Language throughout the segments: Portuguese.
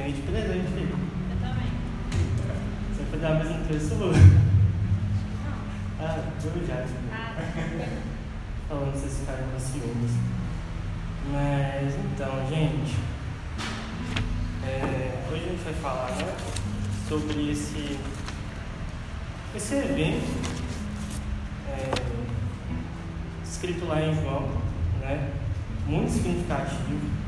ganhei de presente. Eu também. Você foi dar a mesma pessoa? Não. Ah, eu já. Ah. Falando vocês ficarem ciúmes. Mas então, gente. é, hoje a gente vai falar né, sobre esse, esse evento é, escrito lá em João, né, muito significativo.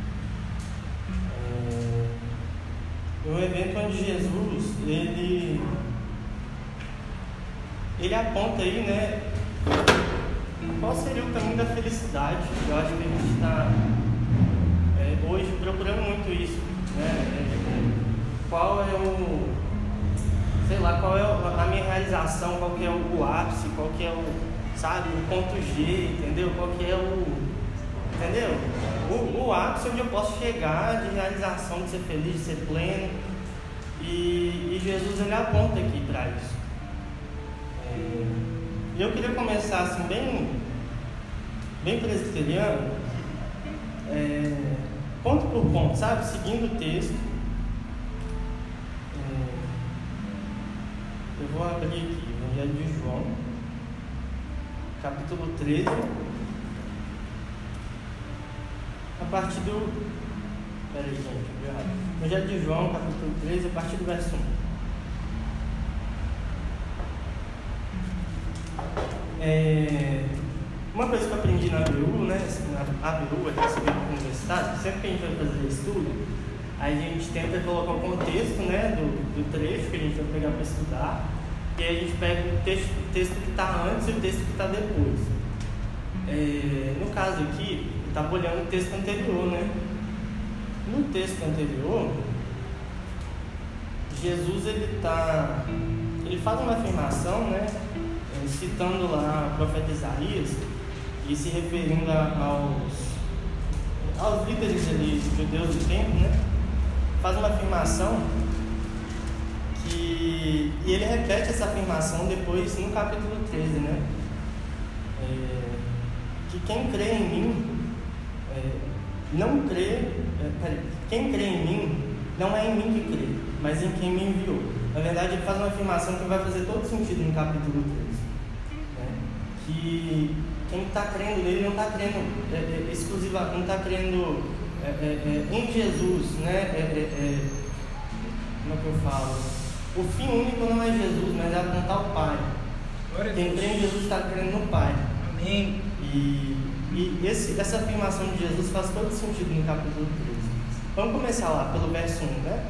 É um evento onde Jesus ele, ele aponta aí, né, qual seria o caminho da felicidade? Eu acho que a gente está é, hoje procurando muito isso. Né? É, qual é o. Sei lá, qual é a minha realização, qual que é o ápice, qual que é o. Sabe, o ponto G, entendeu? Qual que é o. Entendeu? O, o ápice onde eu posso chegar de realização, de ser feliz, de ser pleno. E, e Jesus ele aponta aqui para isso. É, eu queria começar assim, bem, bem presbiteriano, é, ponto por ponto, sabe? Seguindo o texto. É, eu vou abrir aqui, Evangelho de João, capítulo 13, a partir do. Peraí, gente, eu vi errado. Evangelho de João, capítulo 13, a partir do verso 1. É, uma coisa que eu aprendi na ABU, né? Na ABU, aqui na universidade, sempre que a gente vai fazer estudo, a gente tenta colocar o contexto né, do, do trecho que a gente vai pegar para estudar, e aí a gente pega o texto, texto que está antes e o texto que está depois. É, no caso aqui, estava olhando o texto anterior, né? No texto anterior, Jesus ele tá, ele faz uma afirmação, né? citando lá o profeta Isaías e se referindo aos, aos líderes ali, judeus do tempo, né? Faz uma afirmação que. E ele repete essa afirmação depois no capítulo 13, né? É, que quem crê em mim é, não crê. É, peraí, quem crê em mim não é em mim que crê, mas em quem me enviou. Na verdade, ele faz uma afirmação que vai fazer todo sentido no capítulo 13 que quem está crendo nele não está crendo é, é, exclusiva, não está crendo é, é, é, em Jesus, né? É, como é que eu falo? O fim único não é Jesus, mas é apontar o Pai. Quem crê em Jesus está crendo no Pai. Amém. E, e esse, essa afirmação de Jesus faz todo sentido no capítulo 13. Vamos começar lá pelo verso 1, né?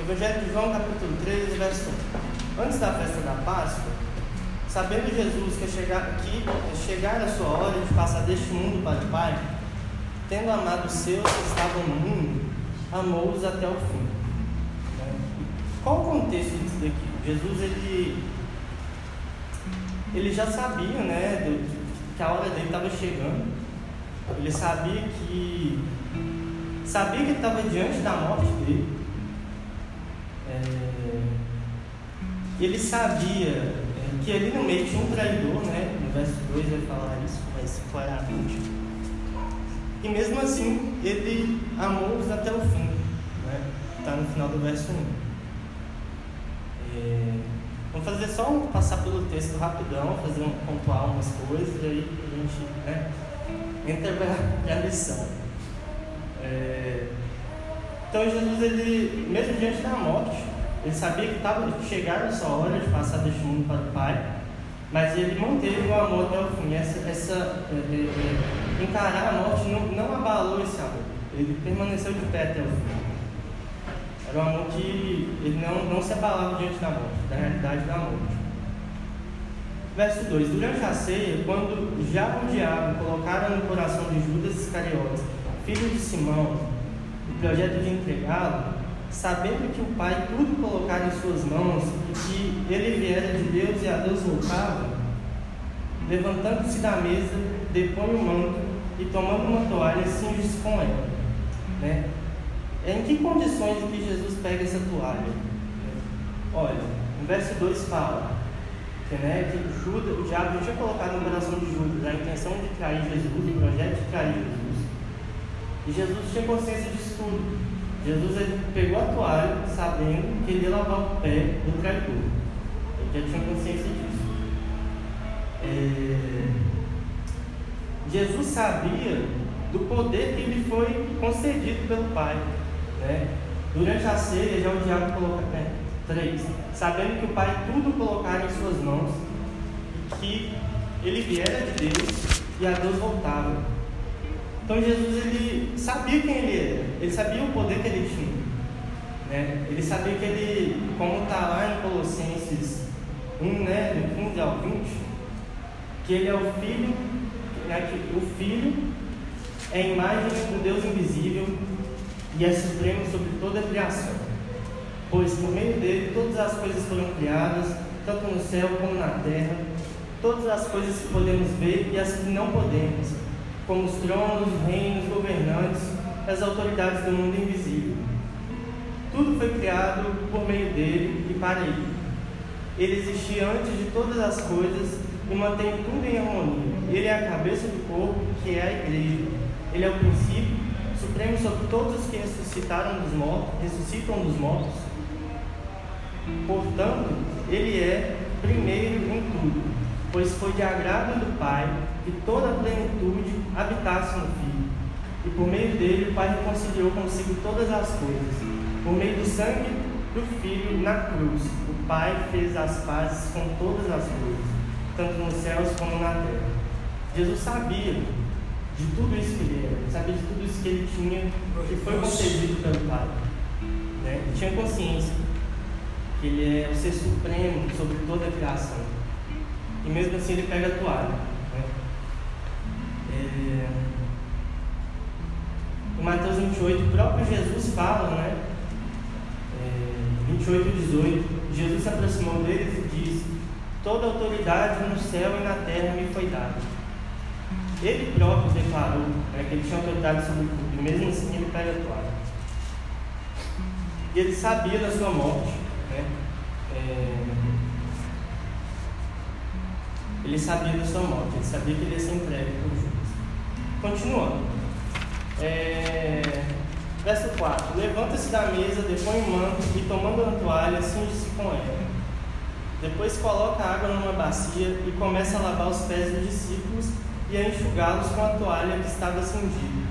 Evangelho de João, capítulo 13, verso 1. Antes da festa da Páscoa, Sabendo Jesus que, chegar, que chegar a sua hora de passar deste mundo para o Pai, tendo amado os seus que estavam no mundo, amou-os até o fim. Qual o contexto disso daqui? Jesus ele, ele já sabia né, do, que a hora dele estava chegando. Ele sabia que sabia que ele estava diante da morte dele. É, ele sabia que ali no meio tinha um traidor, né? No verso 2 vai falar isso mais claramente. E mesmo assim, ele amou-os até o fim. Né? Está no final do verso 1. É... Vamos fazer só um, passar pelo texto rapidão, fazer um, pontuar umas coisas, e aí a gente né, entra para a lição. É... Então Jesus, ele, mesmo diante da morte, ele sabia que estava chegando a sua hora de passar deste mundo para o Pai, mas ele manteve o amor até o fim. Essa, essa é, é, é, encarar a morte não, não abalou esse amor. Ele permaneceu de pé até o fim. Era um amor que ele não, não se abalava diante da morte, da realidade da morte. Verso 2: Durante a ceia, quando já o diabo colocara no coração de Judas Iscariotes, filho de Simão, o projeto de entregá-lo, sabendo que o Pai tudo colocara em suas mãos e que ele viera de Deus e a Deus voltava, levantando-se da mesa, depõe o manto e tomando uma toalha, cinge-se com ela. Né? Em que condições em que Jesus pega essa toalha? Olha, no verso 2 fala que, né, que Judas, o diabo tinha colocado no coração de Judas a intenção de trair Jesus, o projeto de trair Jesus. E Jesus tinha consciência disso tudo. Jesus ele pegou a toalha sabendo que ele ia lavar o pé do traidor. Ele já tinha consciência disso. É... Jesus sabia do poder que lhe foi concedido pelo Pai. Né? Durante a ceia, já o diabo coloca. Três. Sabendo que o Pai tudo colocara em suas mãos e que ele viera de Deus e a Deus voltava. Então Jesus ele sabia quem ele era, ele sabia o poder que ele tinha. Né? Ele sabia que ele, como está lá em Colossenses 1, né, do 15 ao 20, que ele é o Filho, né, que o Filho é a imagem do Deus invisível e é supremo sobre toda a criação. Pois por meio dele todas as coisas foram criadas, tanto no céu como na terra, todas as coisas que podemos ver e as que não podemos, como os tronos, reinos, governantes, as autoridades do mundo invisível. Tudo foi criado por meio dele e para ele. Ele existia antes de todas as coisas e mantém tudo em harmonia. Ele é a cabeça do corpo, que é a igreja. Ele é o princípio supremo sobre todos os que ressuscitaram dos mortos, ressuscitam dos mortos. Portanto, ele é primeiro em tudo, pois foi de agrado do Pai que toda a plenitude habitasse no Filho. E por meio dele o Pai reconciliou consigo todas as coisas. Por meio do sangue do Filho na cruz, o Pai fez as pazes com todas as coisas, tanto nos céus como na terra. Jesus sabia de tudo isso que ele era, sabia de tudo isso que ele tinha, que foi concedido pelo Pai. Né? Ele tinha consciência que ele é o ser supremo sobre toda a criação. E mesmo assim ele pega a toalha. Né? É... Em Mateus 28, o próprio Jesus fala, né? É... 28 e 18, Jesus se aproximou deles e disse: Toda autoridade no céu e na terra me foi dada. Ele próprio declarou né, que ele tinha autoridade sobre tudo, e mesmo assim ele pega a. E ele sabia da sua morte. Né? É... Ele sabia da sua morte, ele sabia que ele ia ser entregue por Judas. Continuando. É... Verso 4: Levanta-se da mesa, depõe o manto e, tomando a toalha, cinge-se com ela. Depois coloca água numa bacia e começa a lavar os pés dos discípulos e a enxugá-los com a toalha que estava cingida.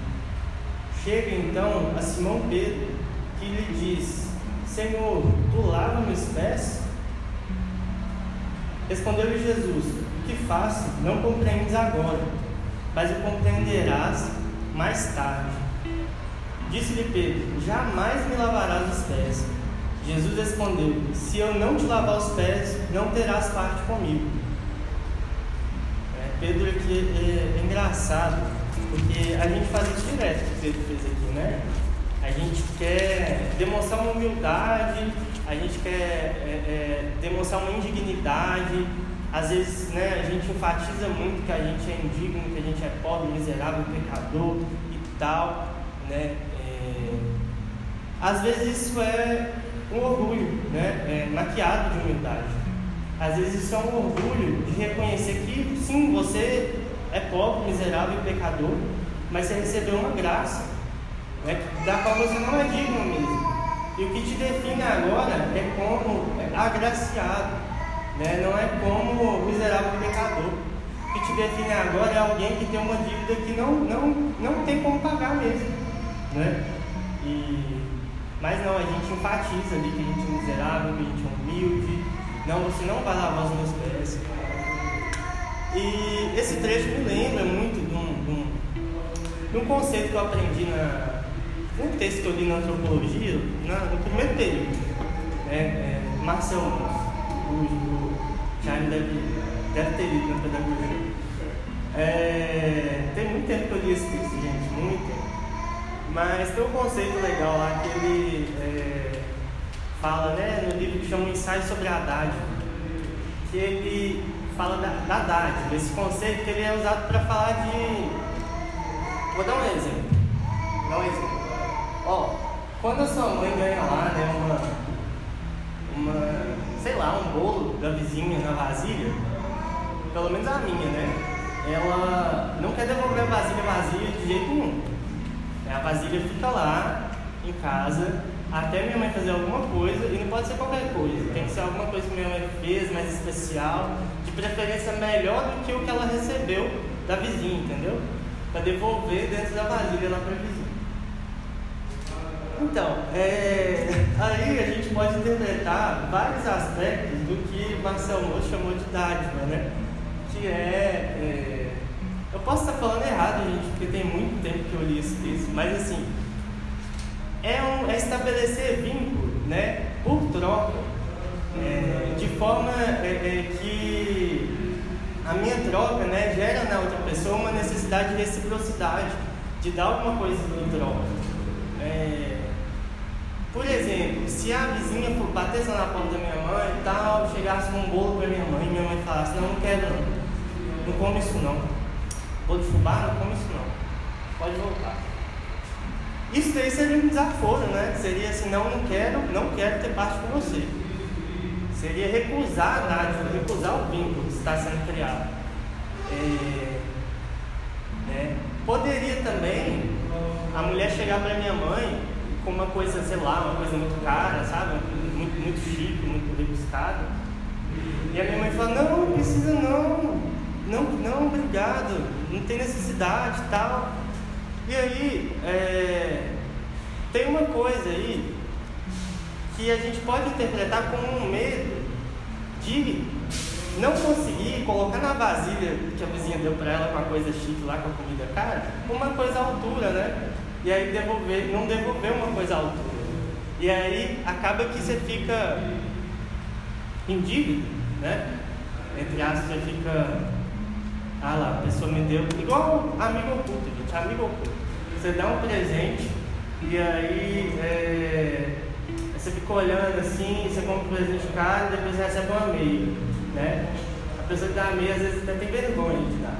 Chega então a Simão Pedro, que lhe diz: Senhor, tu lava meus pés? Respondeu-lhe Jesus: O que faço não compreendes agora, mas o compreenderás mais tarde. Disse-lhe Pedro: Jamais me lavarás os pés. Jesus respondeu: Se eu não te lavar os pés, não terás parte comigo. É, Pedro aqui é, é, engraçado, porque a gente faz isso direto que Pedro fez aqui, né? A gente quer demonstrar uma humildade, a gente quer é, é, demonstrar uma indignidade. Às vezes né, a gente enfatiza muito que a gente é indigno, que a gente é pobre, miserável, pecador e tal. Né? Às vezes isso é um orgulho, né? É, maquiado de humildade. Às vezes isso é um orgulho de reconhecer que sim, você é pobre, miserável e pecador, mas você recebeu uma graça, né? da qual você não é digno mesmo. E o que te define agora é como agraciado, né? não é como miserável e pecador. O que te define agora é alguém que tem uma dívida que não, não, não tem como pagar mesmo. Né? E mas não, a gente enfatiza ali que a gente é miserável, que a gente é humilde. Não, você não vai lavar os meus pés. E esse trecho me lembra muito de um, de um, conceito que eu aprendi na, num texto que eu li na antropologia, na, no primeiro período. Né? É, Marcel o Jaime deve, deve ter lido na pedagogia. É, tem muito tempo que eu li esse texto, gente, muito tempo. Mas tem um conceito legal lá que ele é, fala né, no livro que chama Ensaio sobre a Dádiva, que ele fala da, da dádiva, esse conceito que ele é usado para falar de. Vou dar um exemplo. Dar um exemplo. Ó, quando a sua mãe ganha lá né, uma, uma, sei lá, um bolo da vizinha na vasilha, pelo menos a minha, né? Ela não quer devolver a vasilha vazia de jeito nenhum. A vasilha fica lá em casa até minha mãe fazer alguma coisa, e não pode ser qualquer coisa, tem que ser alguma coisa que minha mãe fez, mais especial, de preferência melhor do que o que ela recebeu da vizinha, entendeu? Para devolver dentro da vasilha lá para a vizinha. Então, é, aí a gente pode interpretar vários aspectos do que Marcel Moura chamou de dádiva, né? Que é, é, Eu posso estar falando errado, gente, porque tem muito tempo que eu li esse texto, mas assim, é, um, é estabelecer vínculo, né? Por troca, é, de forma é, é, que a minha troca, né, gera na outra pessoa uma necessidade de reciprocidade, de dar alguma coisa em troca. É, por exemplo, se a vizinha batesse na porta da minha mãe e tal, chegasse com um bolo para minha mãe e minha mãe falasse, não, não quero não, não come isso não. Bolo de fubá, não come isso não. Pode voltar. Isso daí seria um desaforo, né? Seria assim, não, não quero, não quero ter parte com você. Seria recusar a dádiva, recusar o vínculo que está sendo criado. É, é, poderia também a mulher chegar para minha mãe com uma coisa, sei lá, uma coisa muito cara, sabe? Muito, muito chique, muito rebuscada. E a minha mãe fala, não, não precisa não, não, não, obrigado, não tem necessidade tal. E aí, é, tem uma coisa aí que a gente pode interpretar como um medo de não conseguir colocar na vasilha que a vizinha deu para ela com a coisa chique lá, com a comida cara, uma coisa à altura, né? e aí devolver, não devolver uma coisa à altura. E aí acaba que você fica em dívida, né? Entre aspas, você fica. Ah lá, a pessoa me deu. Igual amigo oculto, gente, amigo oculto. Você dá um presente e aí é, você fica olhando assim, você compra um presente caro e depois você recebe uma meia, né? A pessoa que dá a meia às vezes até tem vergonha de dar.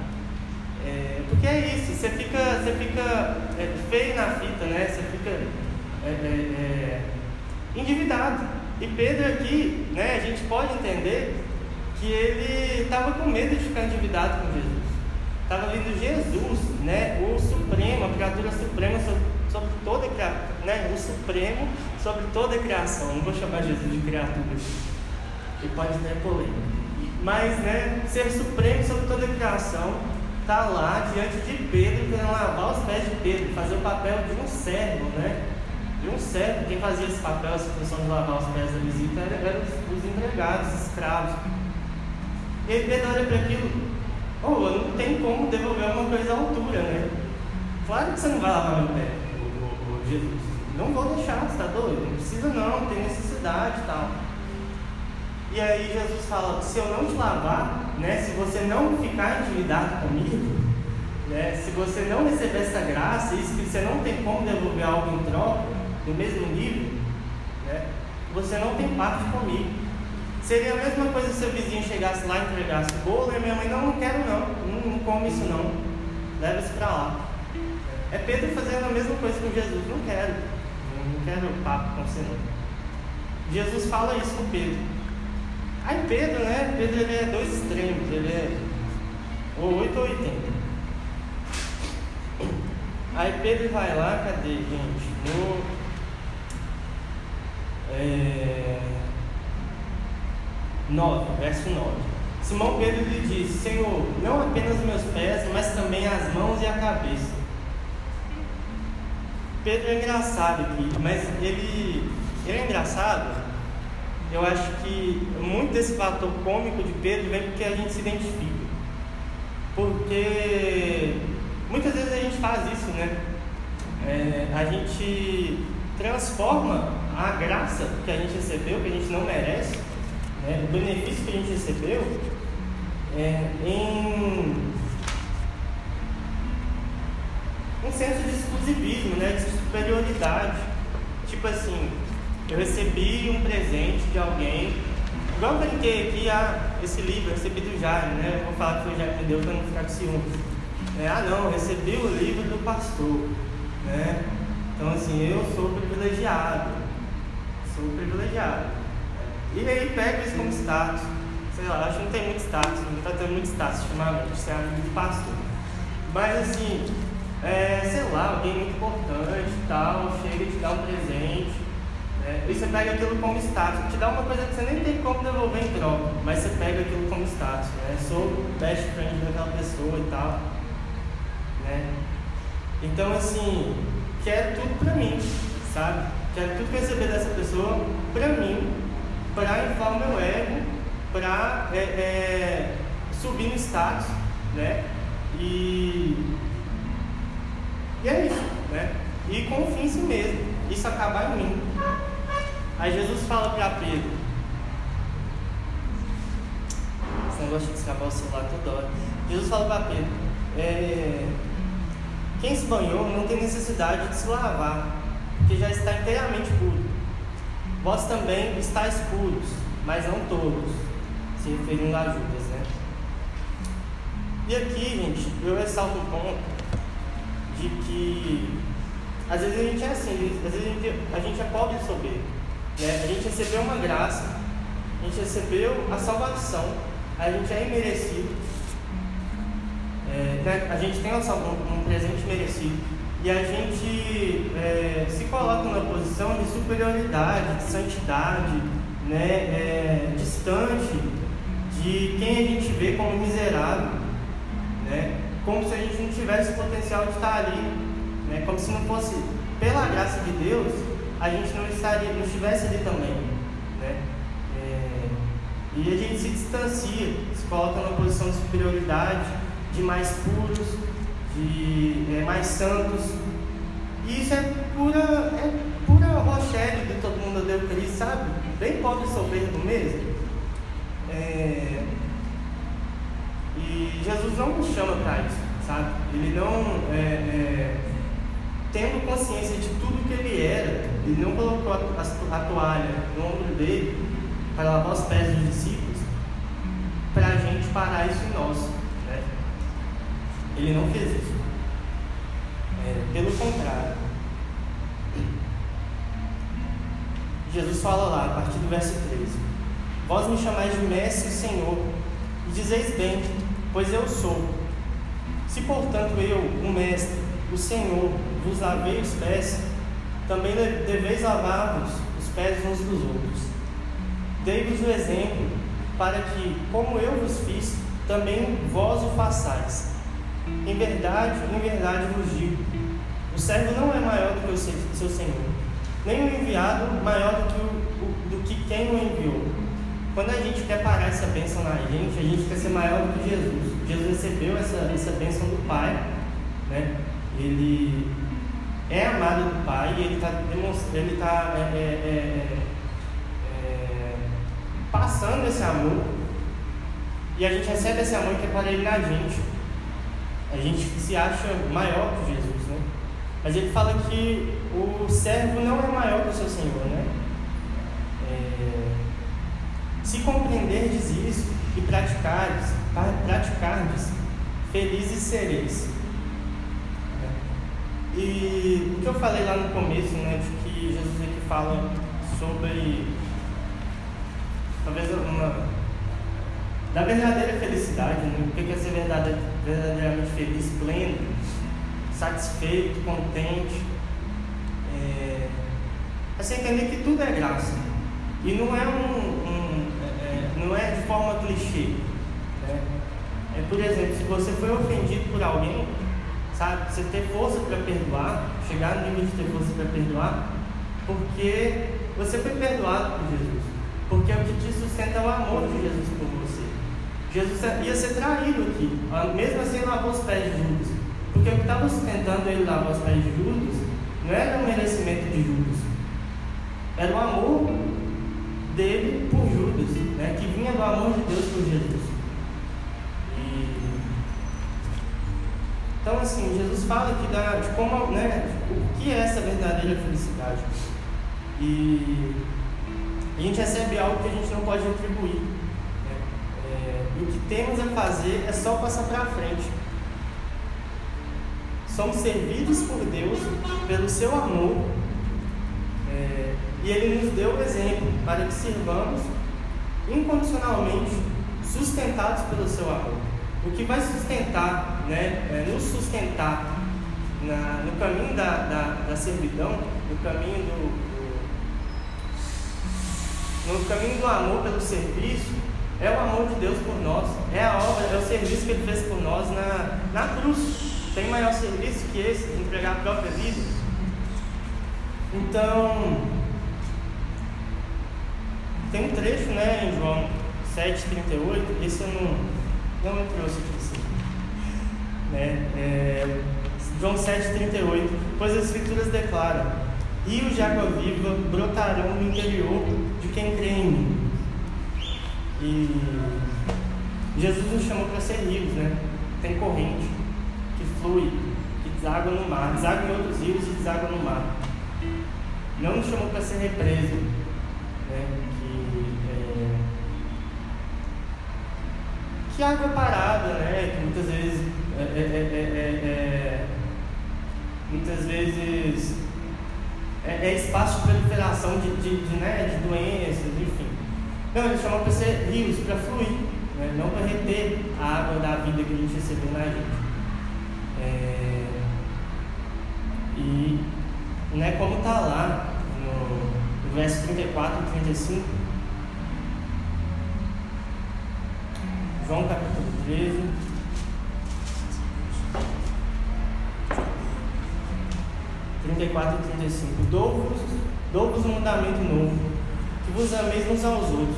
É, porque é isso, você fica, você fica é, feio na fita, né? Você fica é, é, é, endividado. E Pedro aqui, né, a gente pode entender que ele estava com medo de ficar endividado com Jesus. Estava vindo Jesus, né, o Supremo, a criatura suprema sobre, sobre toda a né, o Supremo sobre toda a criação. Não vou chamar Jesus de criatura, que pode ter polêmica. Mas, né, ser supremo sobre toda a criação, está lá diante de Pedro, querendo lavar os pés de Pedro, fazer o papel de um servo, né? De um servo, quem fazia esse papel, essa função de lavar os pés da visita, eram era os, os empregados, os escravos. E Pedro olha para aquilo, oh, não tem como devolver uma coisa à altura, né? Claro que você não vai lavar meu pé, o, Jesus. Não vou deixar, você está doido? Não precisa não, tem necessidade e tal. E aí Jesus fala, se eu não te lavar, né, se você não ficar intimidado comigo, né, se você não receber essa graça, isso que você não tem como devolver algo em troca, do mesmo nível, né, você não tem parte comigo. Seria a mesma coisa se o vizinho chegasse lá e entregasse o bolo e minha mãe, não, não quero não, não, não come isso não, leva isso para lá. É Pedro fazendo a mesma coisa com Jesus, não quero, não quero papo com você. Jesus fala isso com Pedro. Aí Pedro, né? Pedro ele é dois extremos, ele é ou 8 ou 80. Aí Pedro vai lá, cadê, gente? No. É, 9, verso 9. Simão Pedro lhe disse: Senhor, não apenas meus pés, mas também as mãos e a cabeça. Pedro é engraçado aqui, mas ele, ele é engraçado eu acho que muito desse fator cômico de Pedro vem porque a gente se identifica. Porque muitas vezes a gente faz isso, né? É, a gente transforma a graça que a gente recebeu, que a gente não merece, né? o benefício que a gente recebeu, é, em um senso de exclusivismo, né? de superioridade. Tipo assim, eu recebi um presente de alguém. Igual eu brinquei aqui, ah, esse livro eu recebi do Jaime, né? Vou falar que foi o Jaime me deu para não ficar com ciúmes. É, ah, não, eu recebi o livro do pastor, né? Então, assim, eu sou privilegiado. Sou privilegiado. E aí pega isso como status. Sei lá, acho que não tem muito status, não está tendo muito status ultimamente, ser amigo de pastor. Mas, assim, é, sei lá, alguém muito importante e tal, chega e te dá um presente, né? e você pega aquilo como status, te dá uma coisa que você nem tem como devolver em troca, mas você pega aquilo como status, né? Sou best friend daquela pessoa e tal. Né? Então assim, quero tudo pra mim, sabe? Quero tudo receber dessa pessoa pra mim, pra inflar o meu ego, pra é, é, subir no status, né? E e é isso, né? E confia em si mesmo. Isso acaba em mim. Aí Jesus fala para Pedro. Não gosta de escapar o celular toda hora. Jesus fala para Pedro. É, quem se banhou não tem necessidade de se lavar, porque já está inteiramente puro. Vós também estáis puros, mas não todos, se referindo a Judas, né? E aqui, gente, eu ressalto um ponto de que às vezes a gente é assim, às vezes a gente, a gente é pobre e soberbo. Né? A gente recebeu uma graça, a gente recebeu a salvação, a gente é imerecido, é, né? a gente tem um, um, presente merecido e a gente é, se coloca numa posição de superioridade, de santidade, né? É, distante de quem a gente vê como miserável. Né? como se a gente não tivesse o potencial de estar ali, né? como se não fosse pela graça de Deus, a gente não estaria, não estivesse ali também. Né? É, e a gente se distancia, se coloca numa posição de superioridade, de mais puros, de é, mais santos. E isso é pura, é pura rochelle de todo mundo deu Cristo, sabe? Bem pobre e soberbo mesmo. É, e Jesus não nos chama para isso, sabe? Ele não, é, é, tendo consciência de tudo que ele era, ele não colocou a toalha no ombro dele para lavar os pés dos discípulos, para a gente parar isso em nós. Ele não fez isso. É, pelo contrário. Jesus fala lá, a partir do verso 13: Vós me chamais de Mestre e Senhor, e dizeis bem, pois eu sou. Se, portanto, eu, o Mestre, o Senhor, vos lavei os pés, também deveis lavar-vos os pés uns dos outros. Dei-vos o exemplo, para que, como eu vos fiz, também vós o façais. Em verdade, em verdade vos digo: o servo não é maior do que o seu senhor, nem o enviado maior do que, o, do que quem o enviou. Quando a gente quer parar essa bênção na gente, a gente quer ser maior do que Jesus. Jesus recebeu essa, essa bênção do Pai, né? Ele é amado do Pai e ele está ele tá, é, é, é, é, passando esse amor e a gente recebe esse amor que é para ele na gente. A gente se acha maior que Jesus, né? Mas ele fala que o servo não é maior que o seu Senhor, né? É, se compreenderdes isso e praticardes, praticardes, felizes sereis. E o que eu falei lá no começo, né, de que Jesus aqui fala sobre talvez uma da verdadeira felicidade, né? o que é ser verdadeiramente feliz, pleno, satisfeito, contente. É, é você entender que tudo é graça. E não é um, um não é de forma clichê. Né? É, por exemplo, se você foi ofendido por alguém, sabe, você ter força para perdoar, chegar no limite de ter força para perdoar, porque você foi perdoado por Jesus. Porque o que te sustenta é o amor de Jesus por você. Jesus ia ser traído aqui, mesmo assim lavou os pés de Judas. Porque o que estava sustentando ele lavar os pés de Judas não era o merecimento de Judas, era o amor dele por Judas, né, que vinha do amor de Deus por Jesus. E, então, assim, Jesus fala aqui da, de como, né, o que é essa verdadeira felicidade. E a gente recebe algo que a gente não pode retribuir. E o que temos a fazer é só passar para frente. Somos servidos por Deus pelo seu amor. É, e Ele nos deu o exemplo para que sirvamos incondicionalmente, sustentados pelo seu amor. O que vai sustentar, né, é, nos sustentar na, no caminho da, da, da servidão, no caminho do, do, no caminho do amor pelo serviço, é o amor de Deus por nós, é a obra, é o serviço que Ele fez por nós na, na cruz. Tem maior serviço que esse, entregar a própria vida. Então, tem um trecho né, em João 7,38, esse eu não, não me trouxe aqui. Né? É, João 7,38, pois as Escrituras declaram: rios de água viva brotarão no interior de quem crê em mim. E Jesus nos chamou para ser rios, né? Tem corrente que flui, que deságua no mar, deságua em outros rios e deságua no mar. Não nos chamou para ser represa, né? Que, é... que água parada, né? Que muitas vezes é, é, é, é muitas vezes é, é espaço de proliferação de, de, de, né, de doenças, enfim. Não, ele chamou para ser rios, para fluir, né, não para reter a água da vida que a gente recebeu na gente. É, e né, como está lá no, no verso 34 e 35, João capítulo 13. 34 e 35. Dou-vos dou um mandamento novo, que vos ameis uns aos outros,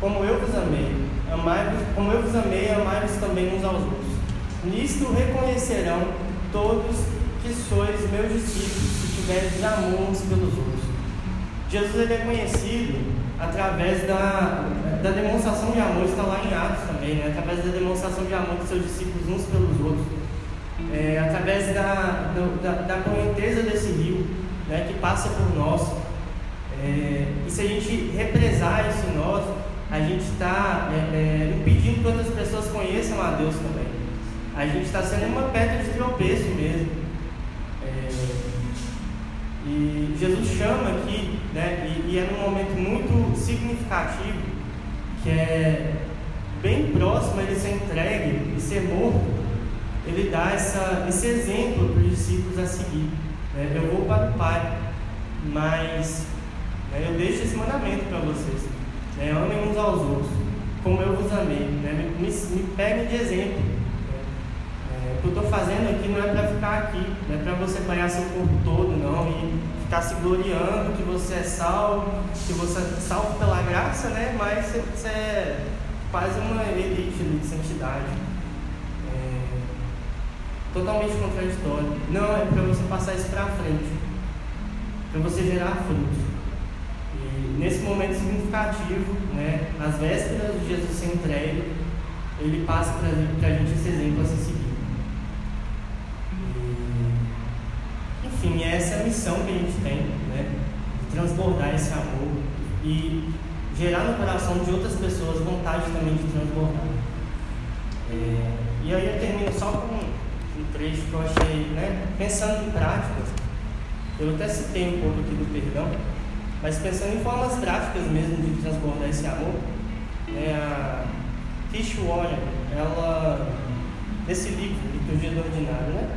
como eu vos amei. Amai como eu vos amei, amai-vos também uns aos outros. Nisto reconhecerão todos que sois meus discípulos, se tiverdes amor uns pelos outros. Jesus ele é conhecido através da, da demonstração de amor, está lá em Atos também, né? através da demonstração de amor dos seus discípulos uns pelos outros é, através da, da, da, correnteza desse rio né, que passa por nós. É, e se a gente represar isso em nós, a gente está é, é, impedindo que outras pessoas conheçam a Deus também. A gente está sendo uma pedra de tropeço mesmo. É, e Jesus chama aqui, né, e, e é num momento muito significativo, que é bem próximo a ele ser entregue e ser morto ele dá essa, esse exemplo para os discípulos a seguir. Né? Eu vou para o Pai, mas eu deixo esse mandamento para vocês. Né? Amem uns aos outros, como eu vos amei. Né? Me, me peguem de exemplo. Né? É, o que eu estou fazendo aqui não é para ficar aqui, não é para você banhar seu corpo todo, não, e ficar se gloriando que você é salvo, que você é salvo pela graça, né? mas você é quase uma elite de santidade totalmente contraditório. Não, é para você passar isso para frente, para você gerar frutos. Nesse momento significativo, né, nas vésperas de Jesus ser entregue, ele passa para a gente esse exemplo a se seguir. E, enfim, essa é a missão que a gente tem, né, de transbordar esse amor e gerar no coração de outras pessoas vontade também de transbordar. É, e aí eu termino só com um trecho que eu achei, né, pensando em práticas, eu até citei um pouco aqui do perdão, mas pensando em formas práticas mesmo de transbordar esse amor, né, a Tish Warren, ela, nesse livro, Liturgia do Ordinário, né,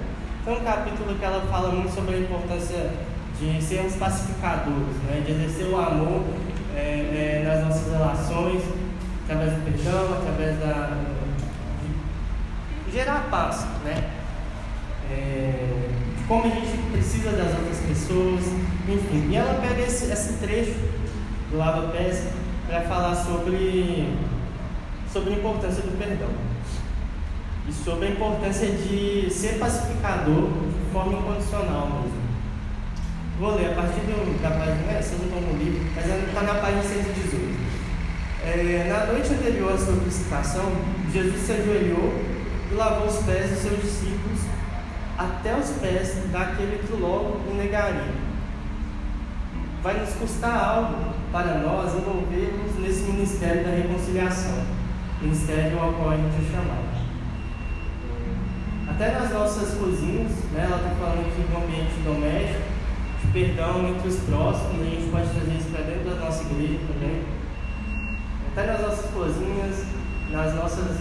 tem um capítulo que ela fala muito sobre a importância de sermos pacificadores, né, de exercer o amor é, é, nas nossas relações, através do perdão, através da, de gerar paz, né? é, como a gente precisa das outras pessoas, enfim. E ela pega esse, esse trecho do Lava Pesca para falar sobre, sobre a importância do perdão e sobre a importância de ser pacificador de forma incondicional mesmo. Vou ler a partir do, da página, vocês não estão no livro, mas está na página 118. É, na noite anterior à sua crucificação, Jesus se ajoelhou e lavou os pés dos seus discípulos até os pés daquele que logo o negaria. Vai nos custar algo para nós envolvermos nesse ministério da reconciliação, ministério ao qual a gente é chamado. Até nas nossas cozinhas, né, ela está falando aqui do ambiente doméstico, de perdão entre os próximos, a gente pode trazer isso para dentro da nossa igreja também. Até nas nossas cozinhas, nas nossas,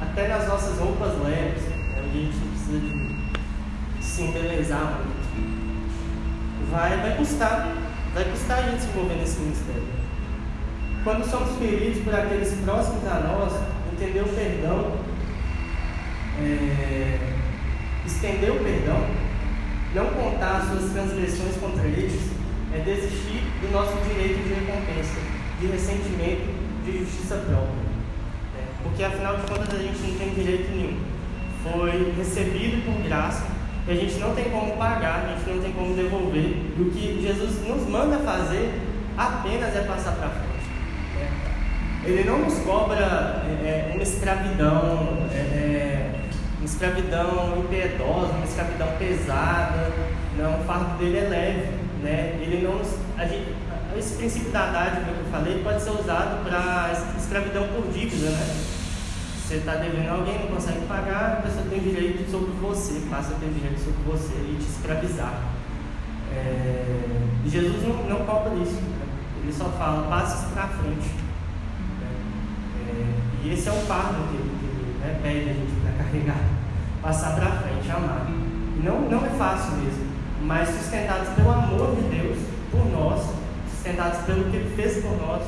até nas nossas roupas leves, né, a gente precisa de se embelezar muito. Vai, vai custar, vai custar a gente se envolver nesse ministério. Quando somos feridos por aqueles próximos a nós, entender o perdão, é, estender o perdão, não contar as suas transgressões contra eles, é desistir do nosso direito de recompensa, de ressentimento, de justiça própria. É, porque afinal de contas a gente não tem direito nenhum. Foi recebido por graça e a gente não tem como pagar, a gente não tem como devolver. E o que Jesus nos manda fazer apenas é passar para frente. Né? Ele não nos cobra é, é uma escravidão, é, é, uma escravidão impiedosa, uma escravidão pesada. Não, o fardo dele é leve. Né? Ele não nos, a gente, esse princípio da dádiva que eu falei pode ser usado para escravidão por dívida, né? Você está devendo alguém, não consegue pagar, a pessoa tem direito sobre você, passa a ter direito sobre você e te escravizar. É, Jesus não, não cobra isso, né? ele só fala, passe para frente. Né? É, e esse é o fardo que ele né, pede a gente para carregar, passar para frente, amar. Não, não é fácil mesmo, mas sustentados pelo amor de Deus por nós, sustentados pelo que Ele fez por nós.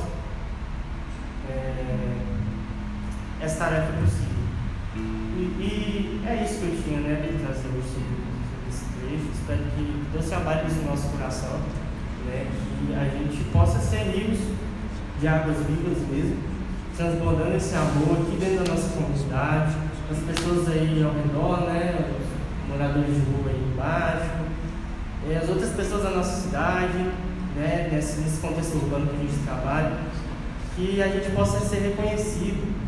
É, essa tarefa possível. E, e, é isso que eu tinha né, de trazer hoje sobre, esse trecho. Espero que Deus trabalhe isso no nosso coração, né, que a gente possa ser rios de águas vivas mesmo, transbordando esse amor aqui dentro da nossa comunidade, as pessoas aí ao redor, né, os moradores de rua aí embaixo, e as outras pessoas da nossa cidade, né, nesse, nesse contexto urbano que a gente trabalha, que a gente possa ser reconhecido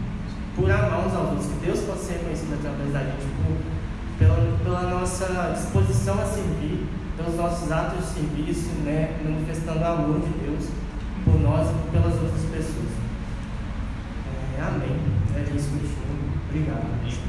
por amar uns aos outros, que Deus possa ser reconhecido através da gente, por, pela, pela nossa disposição a servir, pelos nossos atos de serviço, né, manifestando o amor de Deus por nós e pelas outras pessoas. É, amém. É isso eu Obrigado.